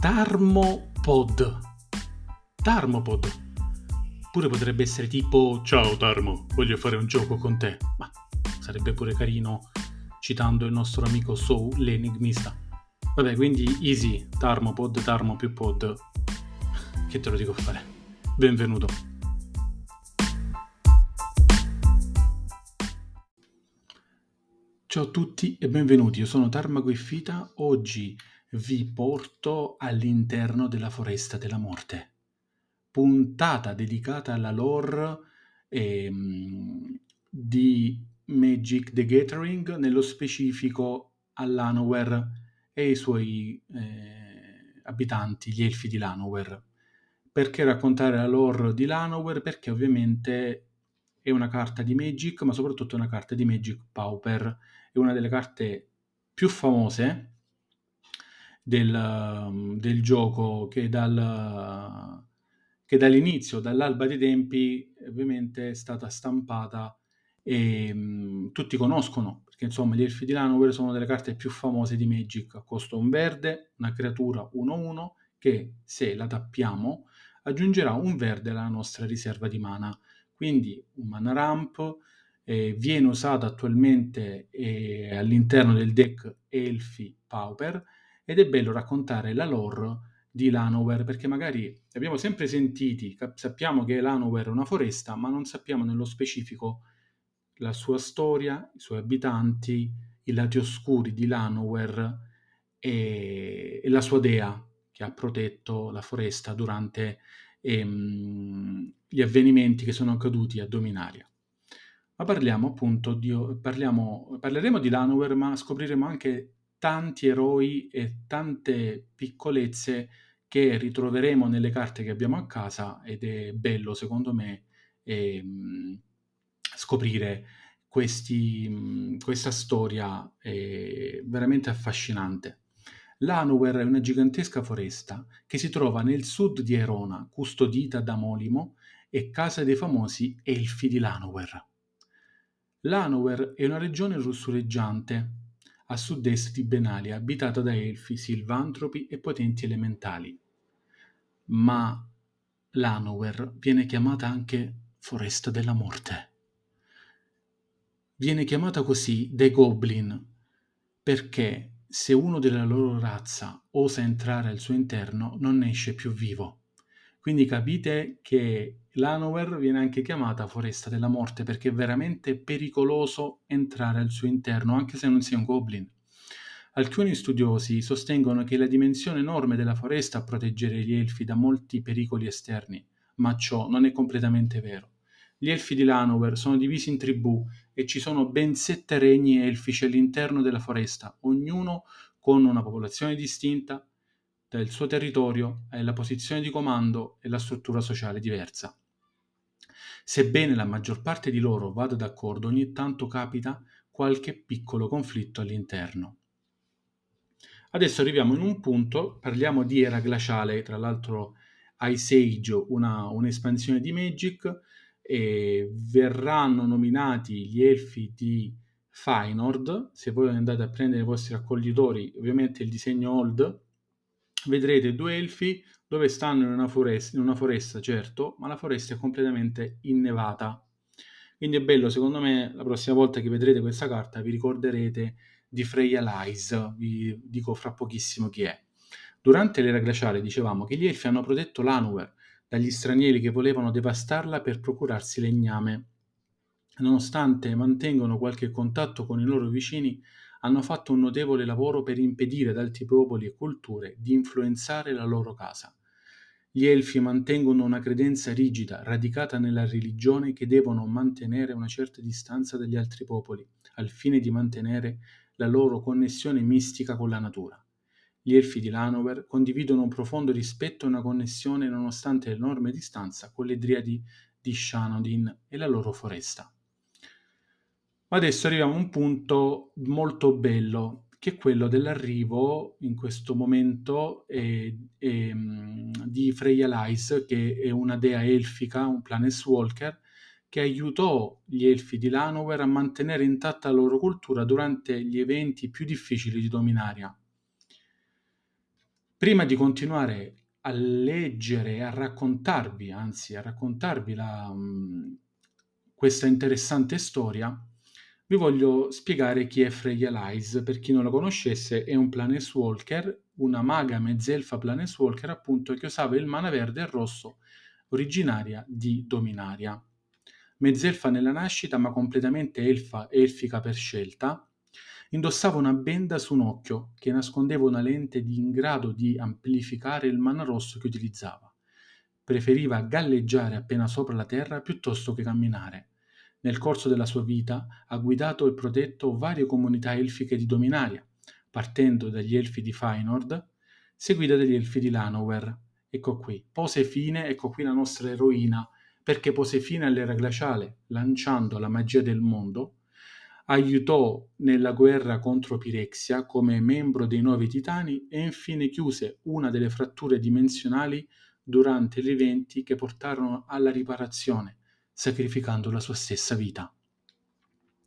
Tarmopod. Tarmopod. Pure potrebbe essere tipo Ciao Tarmo, voglio fare un gioco con te. Ma sarebbe pure carino citando il nostro amico Sou, l'enigmista. Vabbè, quindi easy, Tarmopod, Tarmo più pod. Che te lo dico a fare? Benvenuto. Ciao a tutti e benvenuti, io sono Tarmago e Fita. Oggi vi porto all'interno della Foresta della Morte. Puntata dedicata alla lore ehm, di Magic the Gathering, nello specifico all'Anowhere e i suoi eh, abitanti, gli elfi di Lanoware. Perché raccontare la lore di Lanoware? Perché ovviamente è una carta di Magic, ma soprattutto è una carta di Magic Pauper. È una delle carte più famose del, del gioco che, dal, che dall'inizio, dall'alba dei tempi, ovviamente è stata stampata e mh, tutti conoscono, perché insomma gli Elfi di Lanover sono delle carte più famose di Magic. Costa un verde, una creatura 1-1 che se la tappiamo aggiungerà un verde alla nostra riserva di mana. Quindi un mana ramp eh, viene usata attualmente eh, all'interno del deck Elfi Pauper ed è bello raccontare la lore di Lanower perché magari abbiamo sempre sentiti, cap- sappiamo che Lanower è una foresta, ma non sappiamo nello specifico la sua storia, i suoi abitanti, i lati oscuri di Lanower e, e la sua dea che ha protetto la foresta durante ehm, gli avvenimenti che sono accaduti a Dominaria. Ma parliamo appunto di, parliamo, parleremo di Lanower, ma scopriremo anche tanti eroi e tante piccolezze che ritroveremo nelle carte che abbiamo a casa ed è bello secondo me ehm, scoprire questi, questa storia eh, veramente affascinante. L'Anuwer è una gigantesca foresta che si trova nel sud di Erona, custodita da Molimo e casa dei famosi Elfi di Lanower. Lanower è una regione russureggiante a sud-est di Benalia, abitata da elfi, silvantropi e potenti elementali. Ma Lanower viene chiamata anche Foresta della Morte. Viene chiamata così dai Goblin perché se uno della loro razza osa entrare al suo interno non ne esce più vivo. Quindi capite che l'Hanover viene anche chiamata Foresta della Morte perché è veramente pericoloso entrare al suo interno, anche se non sia un goblin. Alcuni studiosi sostengono che la dimensione enorme della foresta a proteggere gli elfi da molti pericoli esterni, ma ciò non è completamente vero. Gli elfi di Lanover sono divisi in tribù e ci sono ben sette regni elfici all'interno della foresta, ognuno con una popolazione distinta, del suo territorio e la posizione di comando e la struttura sociale diversa. Sebbene la maggior parte di loro vada d'accordo, ogni tanto capita qualche piccolo conflitto all'interno. Adesso arriviamo in un punto, parliamo di era glaciale, tra l'altro Ice Age, una, un'espansione di Magic, e verranno nominati gli elfi di Fynord, se voi andate a prendere i vostri raccoglitori, ovviamente il disegno old vedrete due elfi dove stanno in una, foresta, in una foresta, certo, ma la foresta è completamente innevata. Quindi è bello, secondo me, la prossima volta che vedrete questa carta vi ricorderete di Freya Lies, vi dico fra pochissimo chi è. Durante l'era glaciale dicevamo che gli elfi hanno protetto l'Anuver dagli stranieri che volevano devastarla per procurarsi legname. Nonostante mantengono qualche contatto con i loro vicini, hanno fatto un notevole lavoro per impedire ad altri popoli e culture di influenzare la loro casa. Gli elfi mantengono una credenza rigida, radicata nella religione, che devono mantenere una certa distanza dagli altri popoli, al fine di mantenere la loro connessione mistica con la natura. Gli elfi di Lanover condividono un profondo rispetto e una connessione nonostante l'enorme distanza con le driadi di Shanodin e la loro foresta. Adesso arriviamo a un punto molto bello, che è quello dell'arrivo in questo momento eh, eh, di Freya Lys, che è una dea elfica, un planeswalker, che aiutò gli elfi di Lanover a mantenere intatta la loro cultura durante gli eventi più difficili di Dominaria. Prima di continuare a leggere a raccontarvi, anzi a raccontarvi la, mh, questa interessante storia, vi voglio spiegare chi è Freya Lies. Per chi non la conoscesse, è un Planeswalker, una maga mezzelfa Planeswalker, appunto, che usava il mana verde e rosso, originaria di Dominaria. Mezzelfa nella nascita, ma completamente elfa, elfica per scelta, Indossava una benda su un occhio che nascondeva una lente di in grado di amplificare il mana rosso che utilizzava. Preferiva galleggiare appena sopra la terra piuttosto che camminare. Nel corso della sua vita ha guidato e protetto varie comunità elfiche di Dominaria, partendo dagli elfi di Fëanor, seguita dagli elfi di Lanower. Ecco qui, pose fine, ecco qui la nostra eroina, perché pose fine all'era glaciale, lanciando la magia del mondo aiutò nella guerra contro Pirexia come membro dei Nuovi Titani e infine chiuse una delle fratture dimensionali durante gli eventi che portarono alla riparazione, sacrificando la sua stessa vita.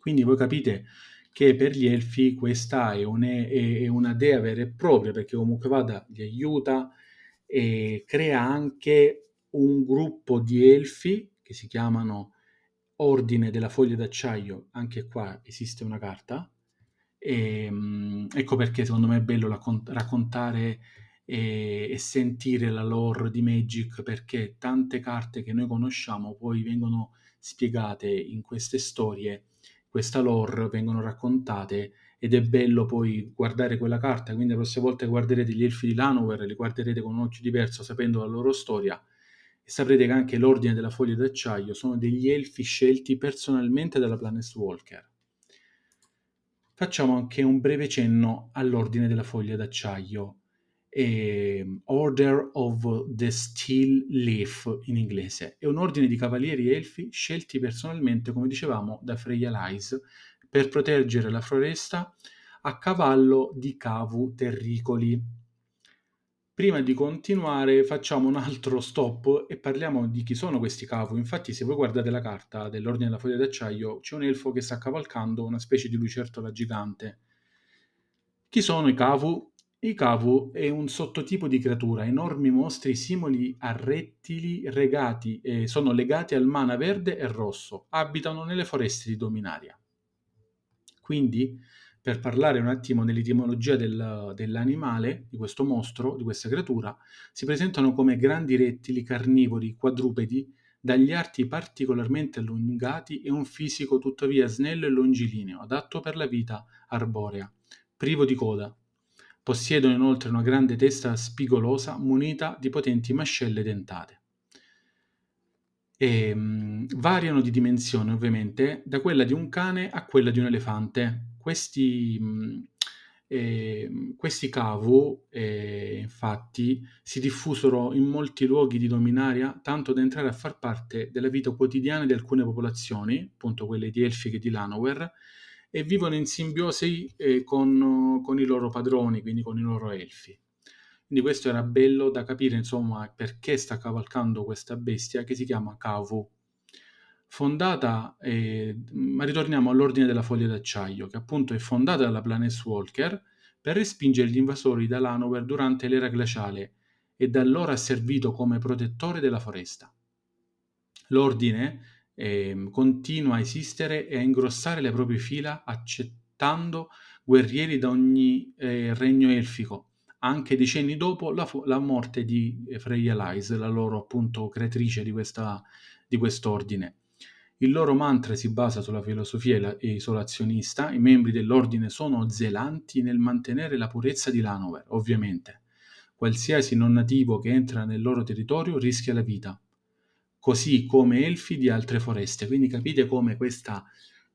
Quindi voi capite che per gli elfi questa è, un, è una dea vera e propria, perché comunque vada li aiuta e crea anche un gruppo di elfi che si chiamano Ordine della foglia d'acciaio, anche qua esiste una carta. E, ehm, ecco perché secondo me è bello raccontare e, e, sentire la lore di Magic, perché tante carte che noi conosciamo poi vengono spiegate in queste storie, questa lore vengono raccontate ed è bello poi guardare quella carta, quindi la prossima volta che guarderete gli elfi di Lanover li guarderete con un occhio diverso sapendo la loro storia. E saprete che anche l'Ordine della Foglia d'Acciaio sono degli elfi scelti personalmente dalla Planeswalker. Facciamo anche un breve cenno all'Ordine della Foglia d'Acciaio, e Order of the Steel Leaf in inglese. È un ordine di cavalieri elfi scelti personalmente, come dicevamo, da Freya Lies per proteggere la foresta a cavallo di cavu terricoli Prima di continuare facciamo un altro stop e parliamo di chi sono questi cavu. Infatti se voi guardate la carta dell'Ordine della Foglia d'Acciaio c'è un elfo che sta cavalcando una specie di lucertola gigante. Chi sono i cavu? I cavu è un sottotipo di creatura, enormi mostri simili a rettili regati, eh, sono legati al mana verde e rosso, abitano nelle foreste di Dominaria. Quindi per parlare un attimo dell'etimologia del, dell'animale, di questo mostro, di questa creatura, si presentano come grandi rettili carnivori quadrupedi dagli arti particolarmente allungati e un fisico tuttavia snello e longilineo, adatto per la vita arborea, privo di coda. Possiedono inoltre una grande testa spigolosa munita di potenti mascelle dentate. E, um, variano di dimensione ovviamente da quella di un cane a quella di un elefante, questi, eh, questi cavu, eh, infatti, si diffusero in molti luoghi di Dominaria, tanto da entrare a far parte della vita quotidiana di alcune popolazioni, appunto quelle di Elfiche e di Lanower, e vivono in simbiosi eh, con, con, i loro padroni, quindi con i loro elfi. Quindi questo era bello da capire, insomma, perché sta cavalcando questa bestia che si chiama Cavu fondata, eh, ma ritorniamo all'ordine della foglia d'acciaio, che appunto è fondata dalla Planeswalker per respingere gli invasori da Lanover durante l'era glaciale e da allora ha servito come protettore della foresta. L'ordine eh, continua a esistere e a ingrossare le proprie fila accettando guerrieri da ogni eh, regno elfico, anche decenni dopo la, la morte di Freya Lies, la loro appunto creatrice di, questa, di quest'ordine. Il loro mantra si basa sulla filosofia isolazionista, i membri dell'ordine sono zelanti nel mantenere la purezza di Lanover, ovviamente. Qualsiasi non nativo che entra nel loro territorio rischia la vita, così come elfi di altre foreste. Quindi capite come questa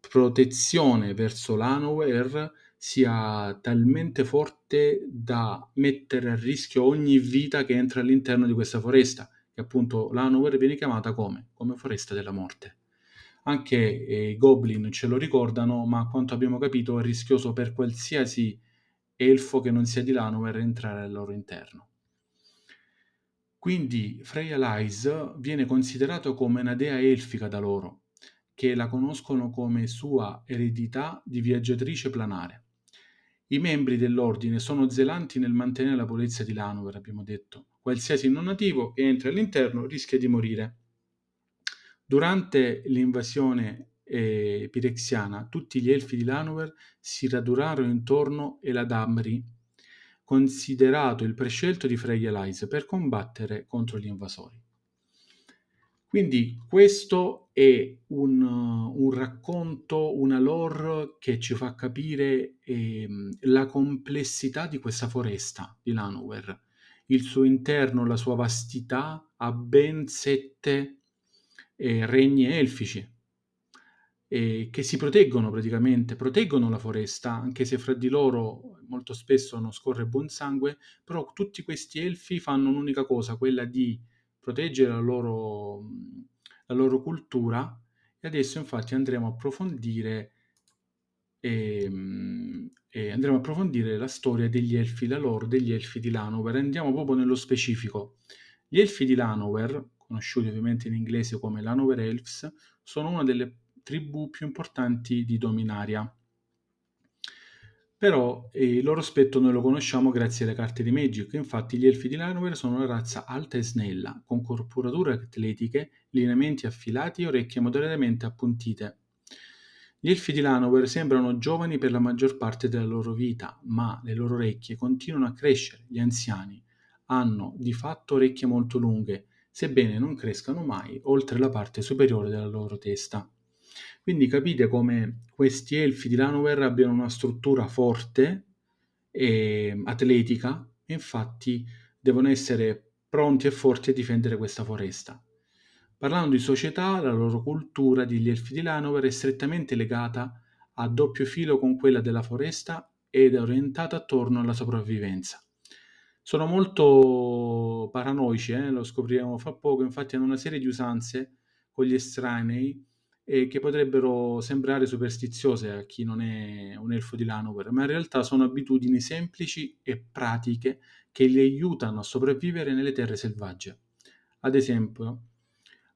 protezione verso Lanover sia talmente forte da mettere a rischio ogni vita che entra all'interno di questa foresta, che appunto Lanover viene chiamata come? Come foresta della morte. Anche eh, i goblin ce lo ricordano, ma a quanto abbiamo capito è rischioso per qualsiasi elfo che non sia di Lanover entrare al loro interno. Quindi Freya Lies viene considerato come una dea elfica da loro, che la conoscono come sua eredità di viaggiatrice planare. I membri dell'ordine sono zelanti nel mantenere la purezza di Lanover, abbiamo detto. Qualsiasi non nativo che entra all'interno rischia di morire. Durante l'invasione eh, pirexiana, tutti gli elfi di Lanover si radurarono intorno Eladamri, considerato il prescelto di Frey Elise, per combattere contro gli invasori. Quindi questo è un, un, racconto, una lore che ci fa capire eh, la complessità di questa foresta di Lanover, il suo interno, la sua vastità, ha ben sette eh, regni elfici eh, che si proteggono praticamente, proteggono la foresta, anche se fra di loro molto spesso non scorre buon sangue, però tutti questi elfi fanno un'unica cosa, quella di proteggere la loro, la loro cultura e adesso infatti andremo a approfondire e, ehm, e andremo a approfondire la storia degli elfi, la loro degli elfi di Lanover. Andiamo proprio nello specifico. Gli elfi di Lanover, conosciuti ovviamente in inglese come Lanover Elves, sono una delle tribù più importanti di Dominaria. Però eh, il loro aspetto noi lo conosciamo grazie alle carte di Magic, infatti gli elfi di Lanover sono una razza alta e snella, con corporature atletiche, lineamenti affilati e orecchie moderatamente appuntite. Gli elfi di Lanover sembrano giovani per la maggior parte della loro vita, ma le loro orecchie continuano a crescere. Gli anziani hanno di fatto orecchie molto lunghe, sebbene non crescano mai oltre la parte superiore della loro testa. Quindi capite come questi elfi di Lanover abbiano una struttura forte e atletica, infatti devono essere pronti e forti a difendere questa foresta. Parlando di società, la loro cultura degli elfi di Lanover è strettamente legata a doppio filo con quella della foresta ed è orientata attorno alla sopravvivenza. Sono molto paranoici, eh? lo scopriremo fra poco, infatti hanno una serie di usanze con gli estranei e che potrebbero sembrare superstiziose a chi non è un elfo di Lanover, ma in realtà sono abitudini semplici e pratiche che li aiutano a sopravvivere nelle terre selvagge. Ad esempio,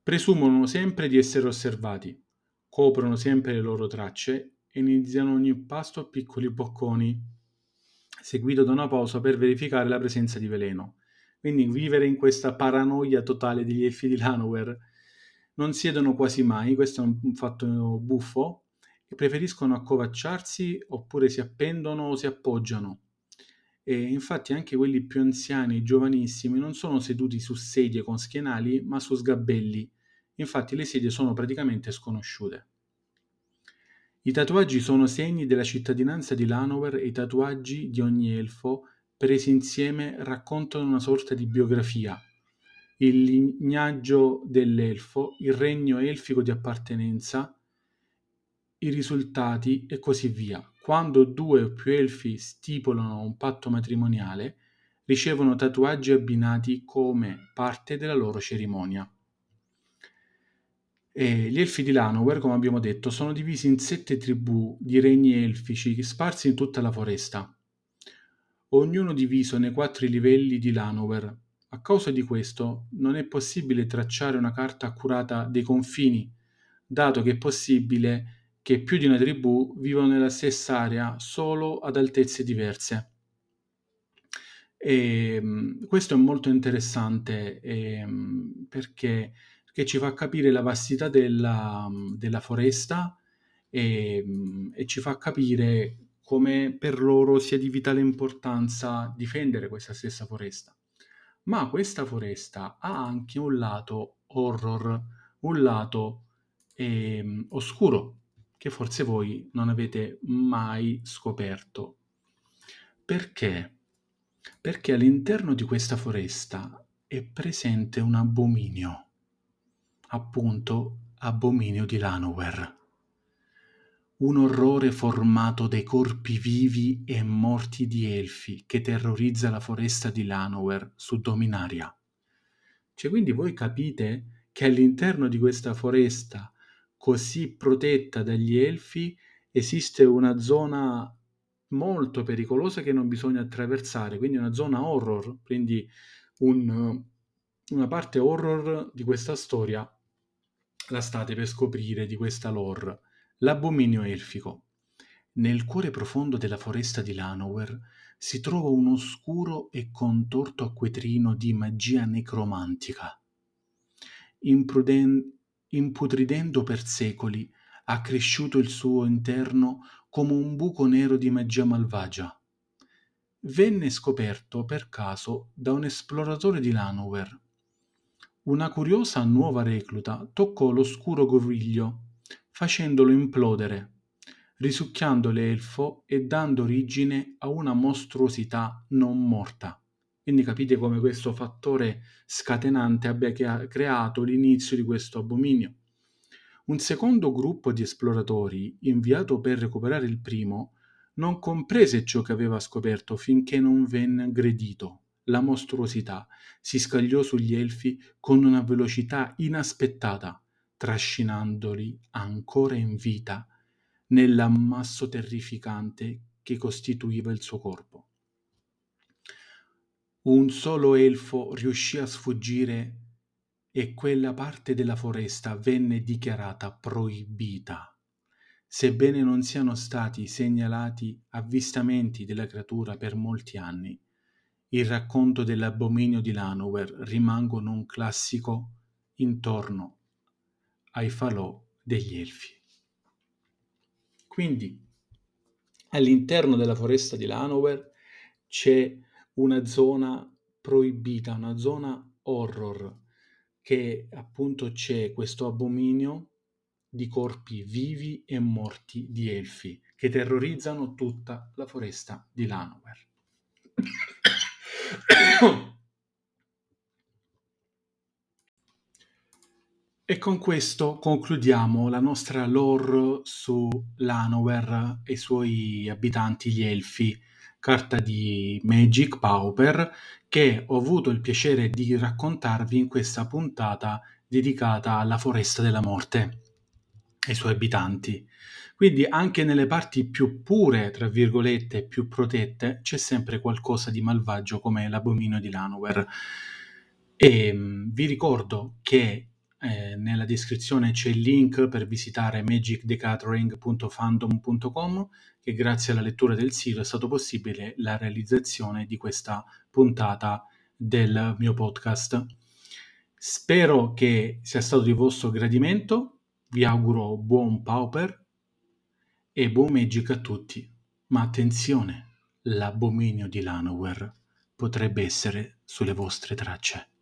presumono sempre di essere osservati, coprono sempre le loro tracce e iniziano ogni pasto a piccoli bocconi, seguito da una pausa per verificare la presenza di veleno. Quindi vivere in questa paranoia totale degli elfi di Lanover non siedono quasi mai, questo è un fatto buffo, e preferiscono accovacciarsi oppure si appendono o si appoggiano. E infatti anche quelli più anziani, giovanissimi, non sono seduti su sedie con schienali, ma su sgabelli. Infatti le sedie sono praticamente sconosciute. I tatuaggi sono segni della cittadinanza di Lanover e i tatuaggi di ogni elfo presi insieme raccontano una sorta di biografia, il lignaggio dell'elfo, il regno elfico di appartenenza, i risultati e così via. Quando due o più elfi stipulano un patto matrimoniale, ricevono tatuaggi abbinati come parte della loro cerimonia. E gli elfi di Lanower, come abbiamo detto, sono divisi in sette tribù di regni elfici sparsi in tutta la foresta, ognuno diviso nei quattro livelli di Lanower, a causa di questo non è possibile tracciare una carta accurata dei confini, dato che è possibile che più di una tribù vivano nella stessa area solo ad altezze diverse. E, ehm, questo è molto interessante e, perché, perché, ci fa capire la vastità della, della foresta e, e ci fa capire come per loro sia di vitale importanza difendere questa stessa foresta. Ma questa foresta ha anche un lato horror, un lato ehm, oscuro, che forse voi non avete mai scoperto. Perché? Perché all'interno di questa foresta è presente un abominio, appunto abominio di Lanower un orrore formato dai corpi vivi e morti di elfi che terrorizza la foresta di Lanower su Dominaria. Cioè, quindi voi capite che all'interno di questa foresta così protetta dagli elfi esiste una zona molto pericolosa che non bisogna attraversare, quindi una zona horror, quindi un, una parte horror di questa storia la state per scoprire di questa lore l'abominio elfico. Nel cuore profondo della foresta di Lanower si trova un oscuro e contorto acquetrino di magia necromantica. Impruden- imputridendo per secoli, ha cresciuto il suo interno come un buco nero di magia malvagia. Venne scoperto per caso da un esploratore di Lanower. Una curiosa nuova recluta toccò l'oscuro goriglio, facendolo implodere, risucchiando l'elfo e dando origine a una mostruosità non morta. Quindi capite come questo fattore scatenante abbia creato l'inizio di questo abominio. Un secondo gruppo di esploratori, inviato per recuperare il primo, non comprese ciò che aveva scoperto finché non venne aggredito. La mostruosità si scagliò sugli elfi con una velocità inaspettata, trascinandoli ancora in vita nell'ammasso terrificante che costituiva il suo corpo. Un solo elfo riuscì a sfuggire e quella parte della foresta venne dichiarata proibita. Sebbene non siano stati segnalati avvistamenti della creatura per molti anni, il racconto dell'abominio di Lanower rimangono un classico intorno ai falò degli elfi. Quindi all'interno della foresta di Lanower c'è una zona proibita, una zona horror, che appunto c'è questo abominio di corpi vivi e morti di elfi che terrorizzano tutta la foresta di Lanower. E con questo concludiamo la nostra lore su Lanower e i suoi abitanti, gli elfi, carta di Magic Pauper che ho avuto il piacere di raccontarvi in questa puntata dedicata alla Foresta della Morte e ai suoi abitanti. Quindi anche nelle parti più pure, tra virgolette, più protette, c'è sempre qualcosa di malvagio come l'abominio di Lanower. E mm, vi ricordo che eh, nella descrizione c'è il link per visitare magicdecathering.fandom.com che grazie alla lettura del sito è stato possibile la realizzazione di questa puntata del mio podcast. Spero che sia stato di vostro gradimento, vi auguro buon pauper e buon magic a tutti, ma attenzione, l'abominio di Lanower potrebbe essere sulle vostre tracce.